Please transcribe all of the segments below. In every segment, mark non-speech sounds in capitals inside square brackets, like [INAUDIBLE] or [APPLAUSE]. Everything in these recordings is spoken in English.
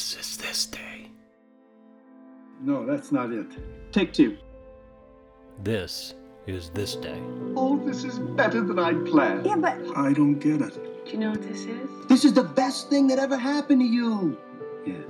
This is this day. No, that's not it. Take two. This is this day. Oh, this is better than I'd planned. Yeah, but I don't get it. do you know what this is? This is the best thing that ever happened to you. Yes,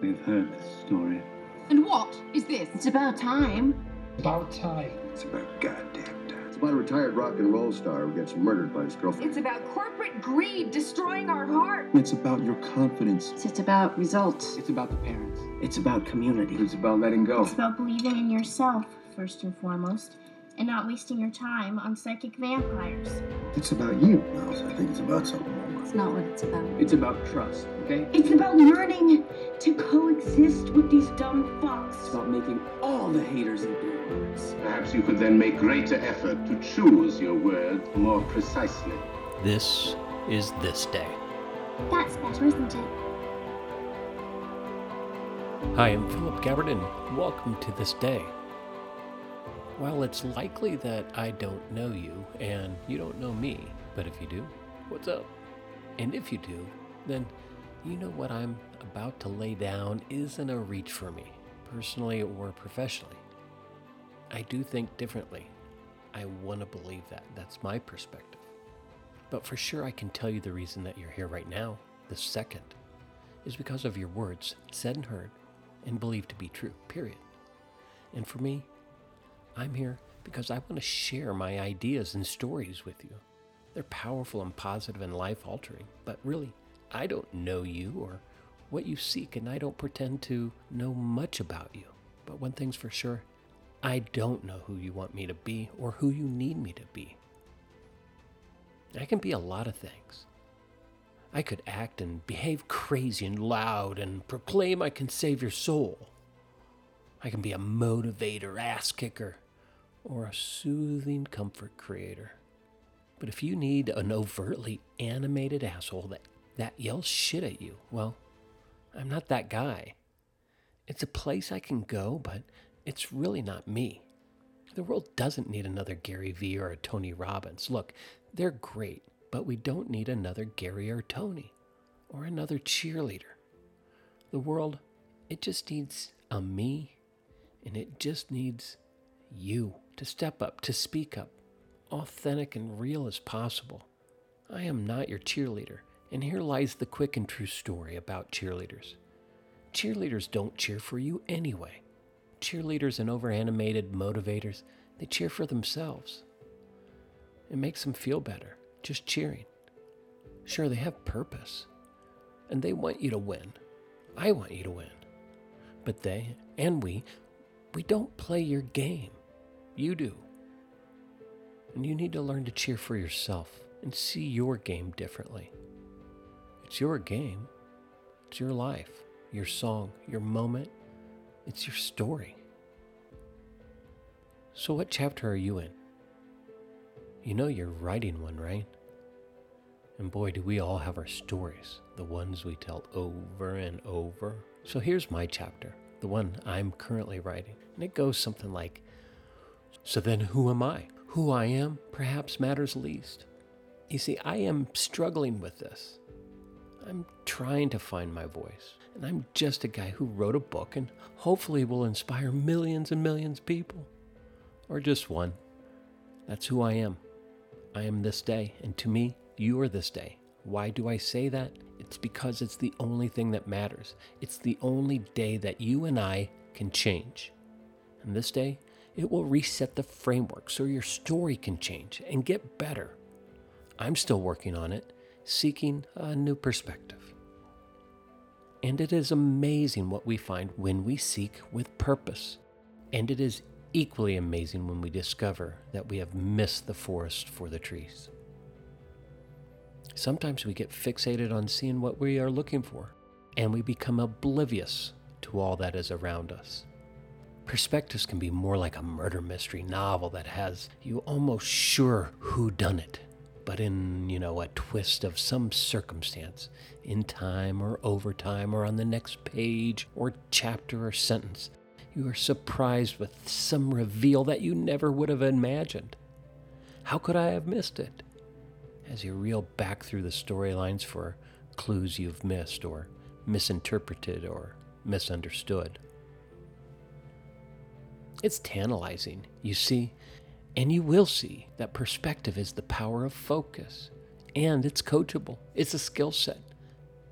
we've heard this story. And what is this? It's about time. About time. It's about goddamn time. It's about a retired rock and roll star who gets murdered by his girlfriend. It's about corporate greed destroying our heart. It's about your confidence. It's about results. It's about the parents. It's about community. It's about letting go. It's about believing in yourself, first and foremost, and not wasting your time on psychic vampires. It's about you. No, I think it's about something more. It's not what it's about. It's about trust, okay? It's about learning to coexist with these dumb fucks. It's about making all the haters eat their words. Perhaps you could then make greater effort to choose your words more precisely. This is this day. That's better, isn't it? Hi, I'm Philip Gabbard, and welcome to this day. Well, it's likely that I don't know you, and you don't know me, but if you do, what's up? And if you do, then you know what I'm about to lay down isn't a reach for me, personally or professionally. I do think differently. I want to believe that. That's my perspective. But for sure, I can tell you the reason that you're here right now, the second, is because of your words, said and heard, and believed to be true, period. And for me, I'm here because I want to share my ideas and stories with you. They're powerful and positive and life altering, but really, I don't know you or what you seek, and I don't pretend to know much about you. But one thing's for sure I don't know who you want me to be or who you need me to be. I can be a lot of things. I could act and behave crazy and loud and proclaim I can save your soul. I can be a motivator, ass kicker, or a soothing comfort creator. But if you need an overtly animated asshole that, that yells shit at you, well, I'm not that guy. It's a place I can go, but it's really not me. The world doesn't need another Gary Vee or a Tony Robbins. Look, they're great, but we don't need another Gary or Tony or another cheerleader. The world, it just needs a me and it just needs you to step up, to speak up, authentic and real as possible. I am not your cheerleader, and here lies the quick and true story about cheerleaders. Cheerleaders don't cheer for you anyway. Cheerleaders and overanimated motivators, they cheer for themselves. It makes them feel better, just cheering. Sure, they have purpose, and they want you to win. I want you to win. But they, and we, we don't play your game. You do. And you need to learn to cheer for yourself and see your game differently. It's your game, it's your life, your song, your moment, it's your story. So, what chapter are you in? You know you're writing one, right? And boy, do we all have our stories, the ones we tell over and over. So here's my chapter, the one I'm currently writing. And it goes something like So then, who am I? Who I am perhaps matters least. You see, I am struggling with this. I'm trying to find my voice. And I'm just a guy who wrote a book and hopefully will inspire millions and millions of people. Or just one. That's who I am. I am this day, and to me, you are this day. Why do I say that? It's because it's the only thing that matters. It's the only day that you and I can change. And this day, it will reset the framework so your story can change and get better. I'm still working on it, seeking a new perspective. And it is amazing what we find when we seek with purpose. And it is equally amazing when we discover that we have missed the forest for the trees. Sometimes we get fixated on seeing what we are looking for, and we become oblivious to all that is around us. Perspectives can be more like a murder mystery novel that has you almost sure who done it, but in, you know, a twist of some circumstance, in time or overtime or on the next page or chapter or sentence, you are surprised with some reveal that you never would have imagined. How could I have missed it? As you reel back through the storylines for clues you've missed or misinterpreted or misunderstood. It's tantalizing, you see, and you will see that perspective is the power of focus, and it's coachable. It's a skill set.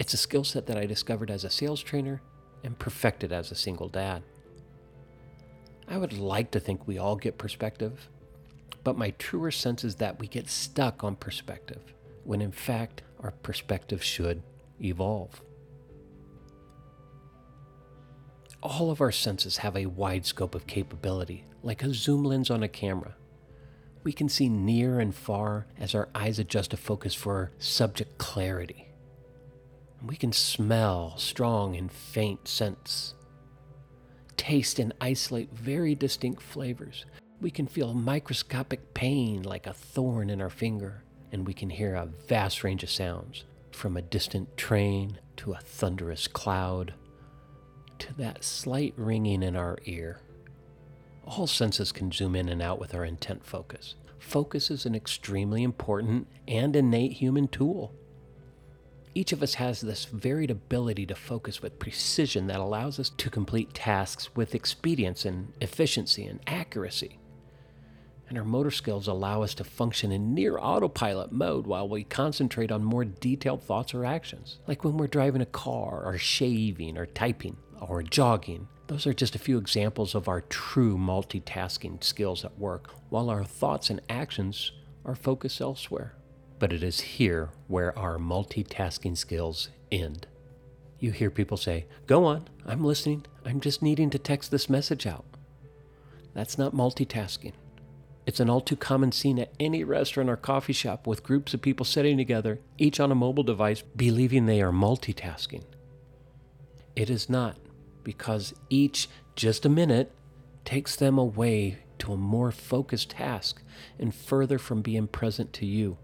It's a skill set that I discovered as a sales trainer and perfected as a single dad. I would like to think we all get perspective, but my truer sense is that we get stuck on perspective, when in fact our perspective should evolve. All of our senses have a wide scope of capability, like a zoom lens on a camera. We can see near and far as our eyes adjust to focus for subject clarity. We can smell strong and faint scents, taste and isolate very distinct flavors. We can feel microscopic pain like a thorn in our finger, and we can hear a vast range of sounds from a distant train to a thunderous cloud to that slight ringing in our ear. All senses can zoom in and out with our intent focus. Focus is an extremely important and innate human tool. Each of us has this varied ability to focus with precision that allows us to complete tasks with expedience and efficiency and accuracy. And our motor skills allow us to function in near autopilot mode while we concentrate on more detailed thoughts or actions, like when we're driving a car or shaving or typing or jogging. Those are just a few examples of our true multitasking skills at work, while our thoughts and actions are focused elsewhere. But it is here where our multitasking skills end. You hear people say, Go on, I'm listening, I'm just needing to text this message out. That's not multitasking. It's an all too common scene at any restaurant or coffee shop with groups of people sitting together, each on a mobile device, believing they are multitasking. It is not because each just a minute takes them away to a more focused task and further from being present to you.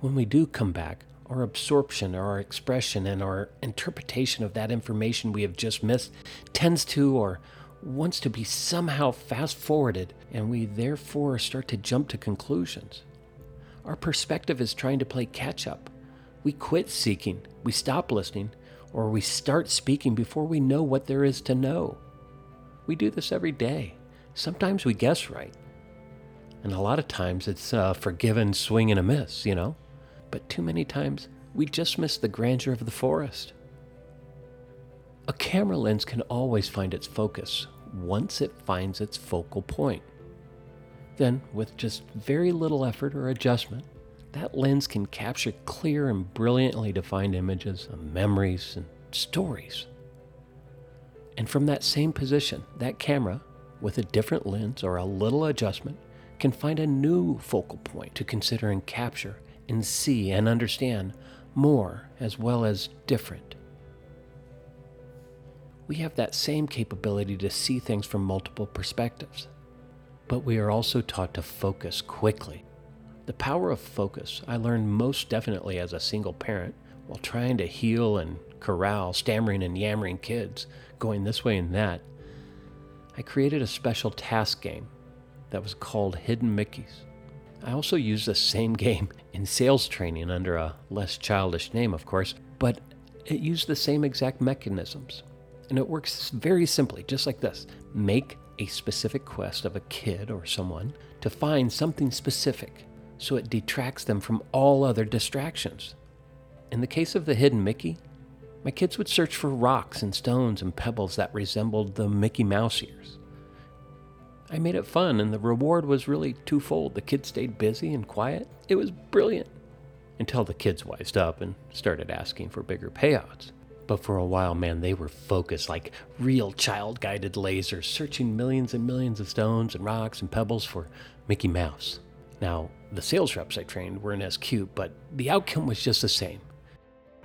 When we do come back, our absorption or our expression and our interpretation of that information we have just missed tends to or wants to be somehow fast forwarded, and we therefore start to jump to conclusions. Our perspective is trying to play catch up. We quit seeking, we stop listening, or we start speaking before we know what there is to know. We do this every day. Sometimes we guess right. And a lot of times it's a forgiven swing and a miss, you know? But too many times we just miss the grandeur of the forest. A camera lens can always find its focus once it finds its focal point. Then, with just very little effort or adjustment, that lens can capture clear and brilliantly defined images of memories and stories. And from that same position, that camera, with a different lens or a little adjustment, can find a new focal point to consider and capture and see and understand more as well as different. We have that same capability to see things from multiple perspectives, but we are also taught to focus quickly the power of focus I learned most definitely as a single parent while trying to heal and corral stammering and yammering kids, going this way and that. I created a special task game that was called Hidden Mickeys. I also used the same game in sales training under a less childish name, of course, but it used the same exact mechanisms. And it works very simply, just like this make a specific quest of a kid or someone to find something specific so it detracts them from all other distractions. In the case of the hidden Mickey, my kids would search for rocks and stones and pebbles that resembled the Mickey Mouse ears. I made it fun, and the reward was really twofold. The kids stayed busy and quiet. It was brilliant. Until the kids wised up and started asking for bigger payouts. But for a while, man, they were focused like real child guided lasers, searching millions and millions of stones and rocks and pebbles for Mickey Mouse. Now, the sales reps I trained weren't as cute, but the outcome was just the same.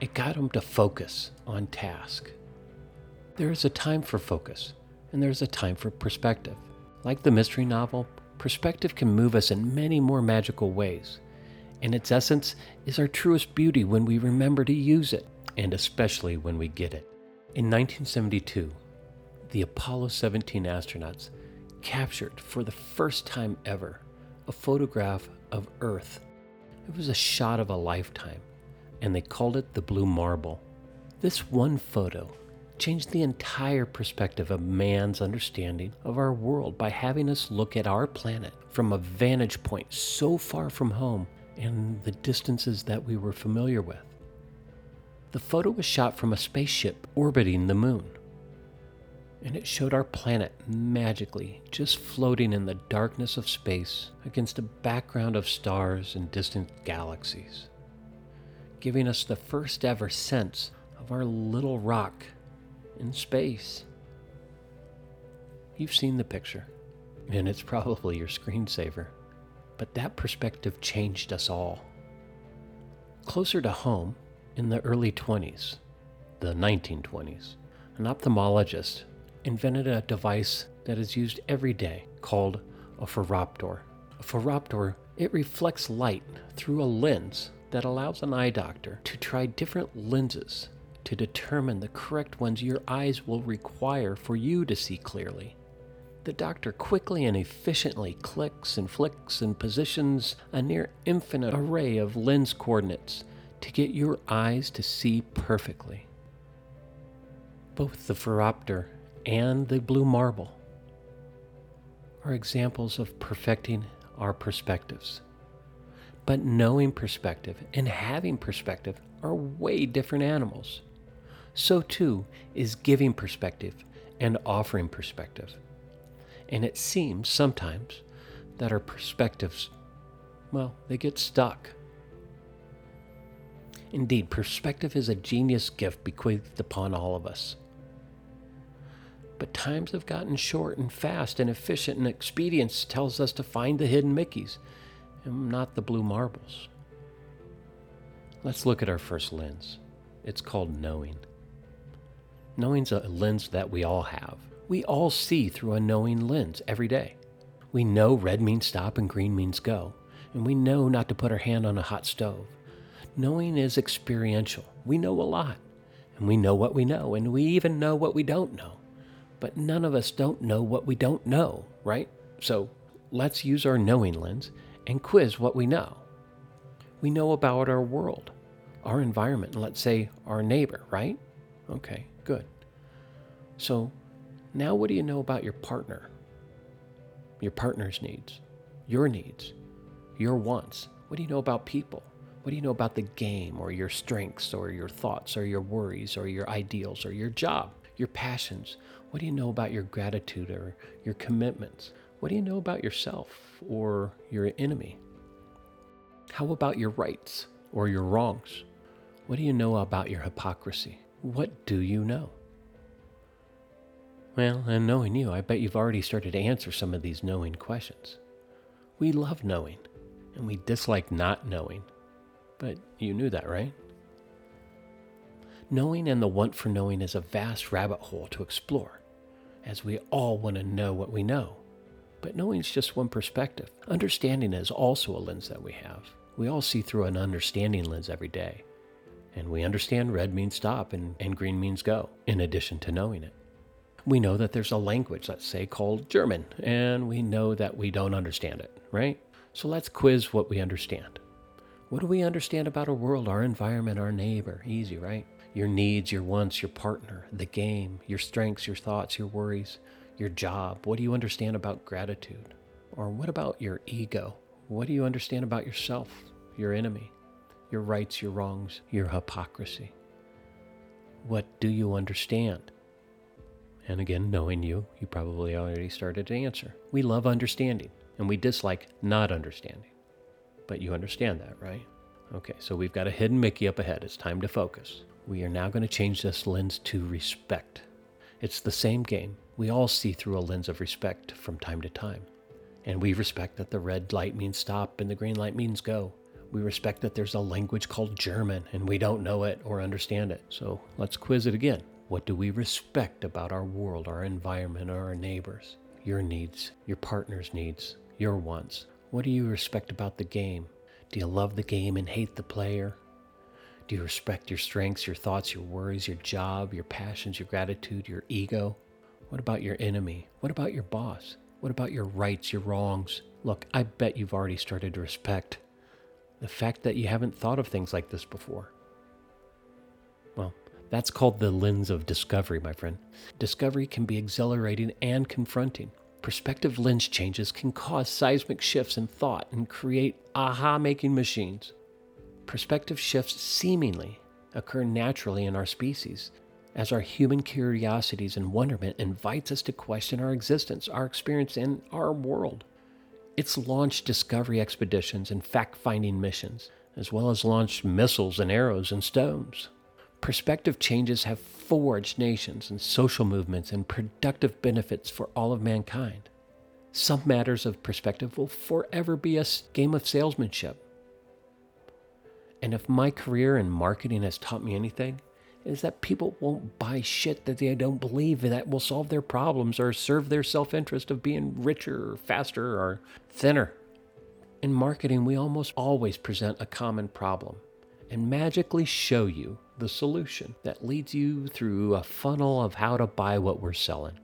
It got them to focus on task. There is a time for focus, and there's a time for perspective. Like the mystery novel, perspective can move us in many more magical ways. And its essence is our truest beauty when we remember to use it, and especially when we get it. In 1972, the Apollo 17 astronauts captured for the first time ever a photograph of Earth. It was a shot of a lifetime, and they called it the Blue Marble. This one photo changed the entire perspective of man's understanding of our world by having us look at our planet from a vantage point so far from home and the distances that we were familiar with. The photo was shot from a spaceship orbiting the moon, and it showed our planet magically just floating in the darkness of space against a background of stars and distant galaxies, giving us the first ever sense of our little rock in space. You've seen the picture, and it's probably your screensaver, but that perspective changed us all. Closer to home, in the early 20s, the 1920s, an ophthalmologist invented a device that is used every day called a phoropter. A phoropter, it reflects light through a lens that allows an eye doctor to try different lenses to determine the correct ones your eyes will require for you to see clearly. The doctor quickly and efficiently clicks and flicks and positions a near infinite array of lens coordinates to get your eyes to see perfectly. Both the phoropter and the blue marble are examples of perfecting our perspectives. But knowing perspective and having perspective are way different animals. So too is giving perspective and offering perspective. And it seems sometimes that our perspectives, well, they get stuck. Indeed, perspective is a genius gift bequeathed upon all of us. But times have gotten short and fast and efficient, and expedience tells us to find the hidden Mickeys and not the blue marbles. Let's look at our first lens. It's called knowing. Knowing's a lens that we all have. We all see through a knowing lens every day. We know red means stop and green means go, and we know not to put our hand on a hot stove. Knowing is experiential. We know a lot, and we know what we know, and we even know what we don't know. But none of us don't know what we don't know, right? So let's use our knowing lens and quiz what we know. We know about our world, our environment, and let's say our neighbor, right? Okay, good. So now what do you know about your partner? Your partner's needs, your needs, your wants. What do you know about people? What do you know about the game or your strengths or your thoughts or your worries or your ideals or your job, your passions? What do you know about your gratitude or your commitments? What do you know about yourself or your enemy? How about your rights or your wrongs? What do you know about your hypocrisy? What do you know? Well, and knowing you, I bet you've already started to answer some of these knowing questions. We love knowing, and we dislike not knowing. But you knew that, right? Knowing and the want for knowing is a vast rabbit hole to explore, as we all want to know what we know. But knowing is just one perspective. Understanding is also a lens that we have. We all see through an understanding lens every day. And we understand red means stop and, and green means go, in addition to knowing it. We know that there's a language, let's say, called German, and we know that we don't understand it, right? So let's quiz what we understand. What do we understand about our world, our environment, our neighbor? Easy, right? Your needs, your wants, your partner, the game, your strengths, your thoughts, your worries, your job. What do you understand about gratitude? Or what about your ego? What do you understand about yourself, your enemy, your rights, your wrongs, your hypocrisy? What do you understand? And again, knowing you, you probably already started to answer. We love understanding and we dislike not understanding. But you understand that, right? Okay, so we've got a hidden Mickey up ahead. It's time to focus. We are now going to change this lens to respect. It's the same game. We all see through a lens of respect from time to time. And we respect that the red light means stop and the green light means go. We respect that there's a language called German and we don't know it or understand it. So let's quiz it again. What do we respect about our world, our environment, our neighbors? Your needs, your partner's needs, your wants. What do you respect about the game? Do you love the game and hate the player? Do you respect your strengths, your thoughts, your worries, your job, your passions, your gratitude, your ego? What about your enemy? What about your boss? What about your rights, your wrongs? Look, I bet you've already started to respect the fact that you haven't thought of things like this before. Well, That's called the lens of discovery, my friend. Discovery can be exhilarating and confronting. Perspective lens changes can cause seismic shifts in thought and create aha making machines. Perspective shifts seemingly occur naturally in our species as our human curiosities and wonderment invites us to question our existence, our experience, and our world. It's launched discovery expeditions and fact finding missions, as well as launched missiles and arrows and stones. Perspective changes have forged nations and social movements and productive benefits for all of mankind. Some matters of perspective will forever be a game of salesmanship. And if my career in marketing has taught me anything, is that people won't buy shit that they don't believe that will solve their problems or serve their self interest of being richer or faster or thinner. In marketing, we almost always present a common problem and magically show you the solution that leads you through a funnel of how to buy what we're selling.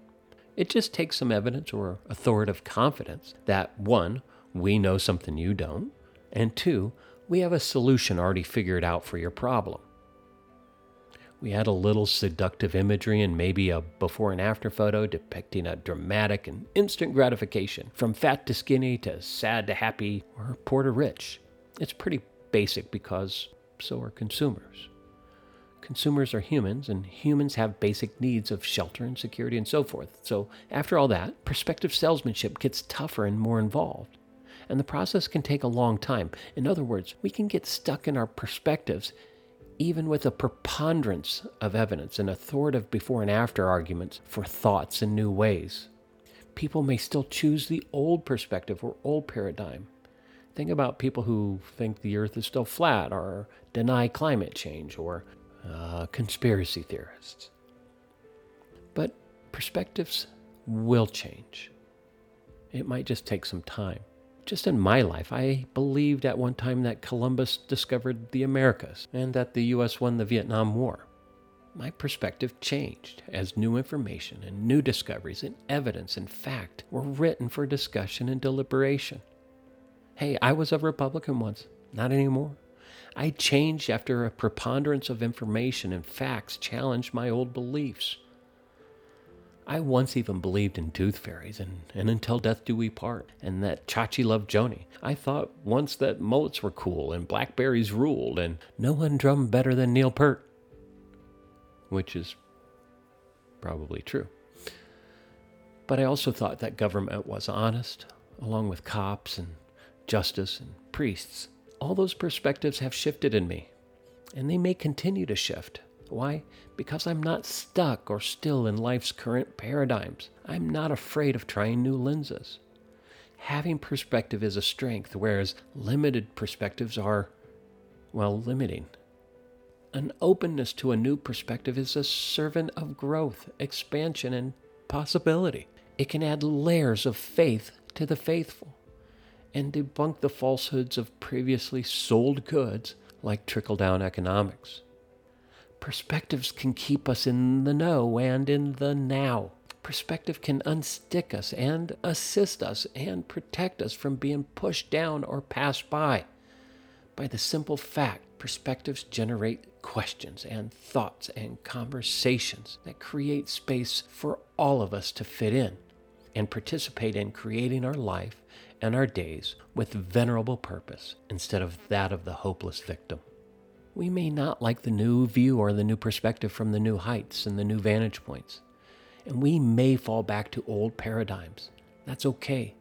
It just takes some evidence or authoritative confidence that one, we know something you don't, and two, we have a solution already figured out for your problem. We had a little seductive imagery and maybe a before and after photo depicting a dramatic and instant gratification from fat to skinny to sad to happy or poor to rich. It's pretty basic because so are consumers. Consumers are humans, and humans have basic needs of shelter and security and so forth. So, after all that, perspective salesmanship gets tougher and more involved. And the process can take a long time. In other words, we can get stuck in our perspectives even with a preponderance of evidence and authoritative before and after arguments for thoughts in new ways. People may still choose the old perspective or old paradigm. Think about people who think the earth is still flat or deny climate change or uh, conspiracy theorists. But perspectives will change. It might just take some time just in my life, I believed at one time that Columbus discovered the Americas and that the U.S. won the Vietnam War. My perspective changed as new information and new discoveries and evidence and fact were written for discussion and deliberation. Hey, I was a Republican once, not anymore. I changed after a preponderance of information and facts challenged my old beliefs. I once even believed in tooth fairies and, and until death do we part, and that Chachi loved Joanie. I thought once that mullets were cool and blackberries ruled, and no one drummed better than Neil Peart. Which is probably true. But I also thought that government was honest, along with cops and justice and priests. All those perspectives have shifted in me, and they may continue to shift. Why? Because I'm not stuck or still in life's current paradigms. I'm not afraid of trying new lenses. Having perspective is a strength, whereas limited perspectives are, well, limiting. An openness to a new perspective is a servant of growth, expansion, and possibility. It can add layers of faith to the faithful and debunk the falsehoods of previously sold goods like trickle down economics. Perspectives can keep us in the know and in the now. Perspective can unstick us and assist us and protect us from being pushed down or passed by. By the simple fact, perspectives generate questions and thoughts and conversations that create space for all of us to fit in and participate in creating our life and our days with venerable purpose instead of that of the hopeless victim. We may not like the new view or the new perspective from the new heights and the new vantage points. And we may fall back to old paradigms. That's okay.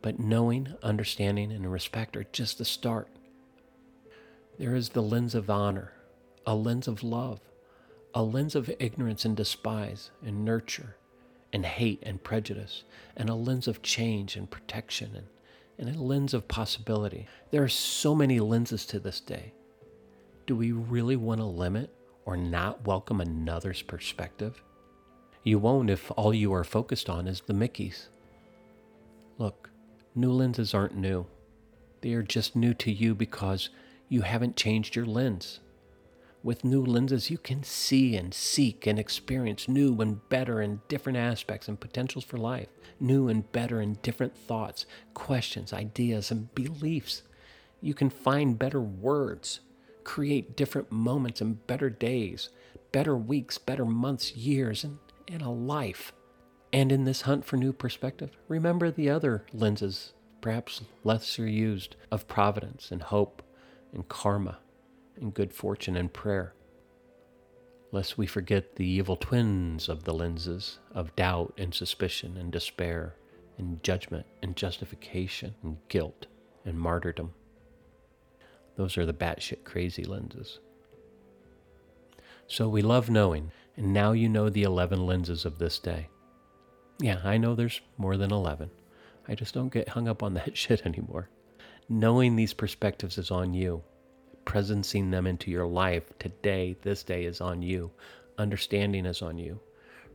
But knowing, understanding, and respect are just the start. There is the lens of honor, a lens of love, a lens of ignorance and despise and nurture and hate and prejudice, and a lens of change and protection and, and a lens of possibility. There are so many lenses to this day do we really want to limit or not welcome another's perspective? You won't if all you are focused on is the Mickeys. Look, new lenses aren't new. They are just new to you because you haven't changed your lens. With new lenses, you can see and seek and experience new and better and different aspects and potentials for life, new and better and different thoughts, questions, ideas, and beliefs. You can find better words create different moments and better days, better weeks, better months, years, and, and a life. And in this hunt for new perspective, remember the other lenses, perhaps lesser used, of providence and hope and karma and good fortune and prayer. Lest we forget the evil twins of the lenses of doubt and suspicion and despair and judgment and justification and guilt and martyrdom. Those are the batshit crazy lenses. So we love knowing, and now you know the 11 lenses of this day. Yeah, I know there's more than 11. I just don't get hung up on that [LAUGHS] shit anymore. Knowing these perspectives is on you. Presencing them into your life today, this day is on you. Understanding is on you.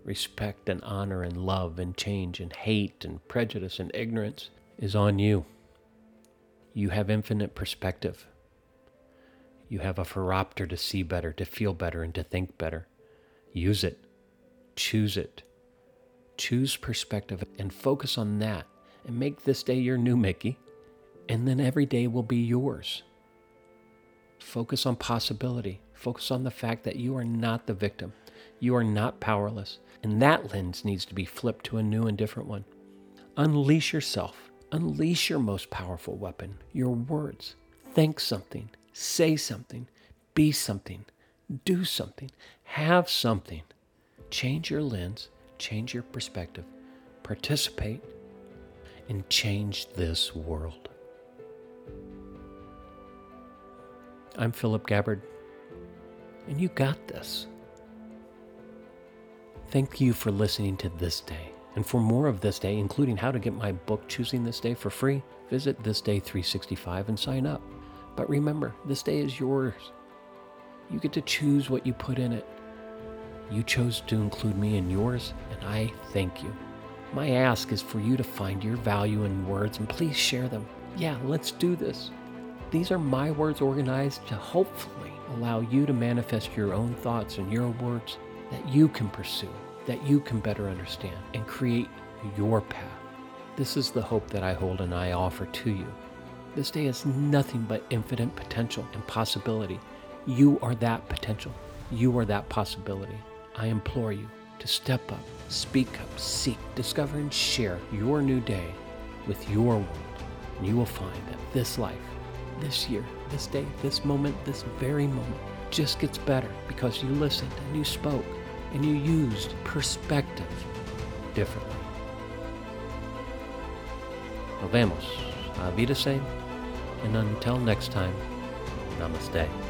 Respect and honor and love and change and hate and prejudice and ignorance is on you. You have infinite perspective. You have a phoropter to see better, to feel better, and to think better. Use it. Choose it. Choose perspective and focus on that and make this day your new Mickey, and then every day will be yours. Focus on possibility. Focus on the fact that you are not the victim. You are not powerless. And that lens needs to be flipped to a new and different one. Unleash yourself. Unleash your most powerful weapon, your words. Think something. Say something. Be something. Do something. Have something. Change your lens. Change your perspective. Participate and change this world. I'm Philip Gabbard, and you got this. Thank you for listening to This Day. And for more of This Day, including how to get my book Choosing This Day for free, visit This Day 365 and sign up. But remember, this day is yours. You get to choose what you put in it. You chose to include me in yours, and I thank you. My ask is for you to find your value in words and please share them. Yeah, let's do this. These are my words organized to hopefully allow you to manifest your own thoughts and your words that you can pursue, that you can better understand, and create your path. This is the hope that I hold and I offer to you. This day is nothing but infinite potential and possibility. You are that potential. You are that possibility. I implore you to step up, speak up, seek, discover, and share your new day with your world. And you will find that this life, this year, this day, this moment, this very moment just gets better because you listened and you spoke and you used perspective differently. Nos vemos. A vida and until next time, namaste.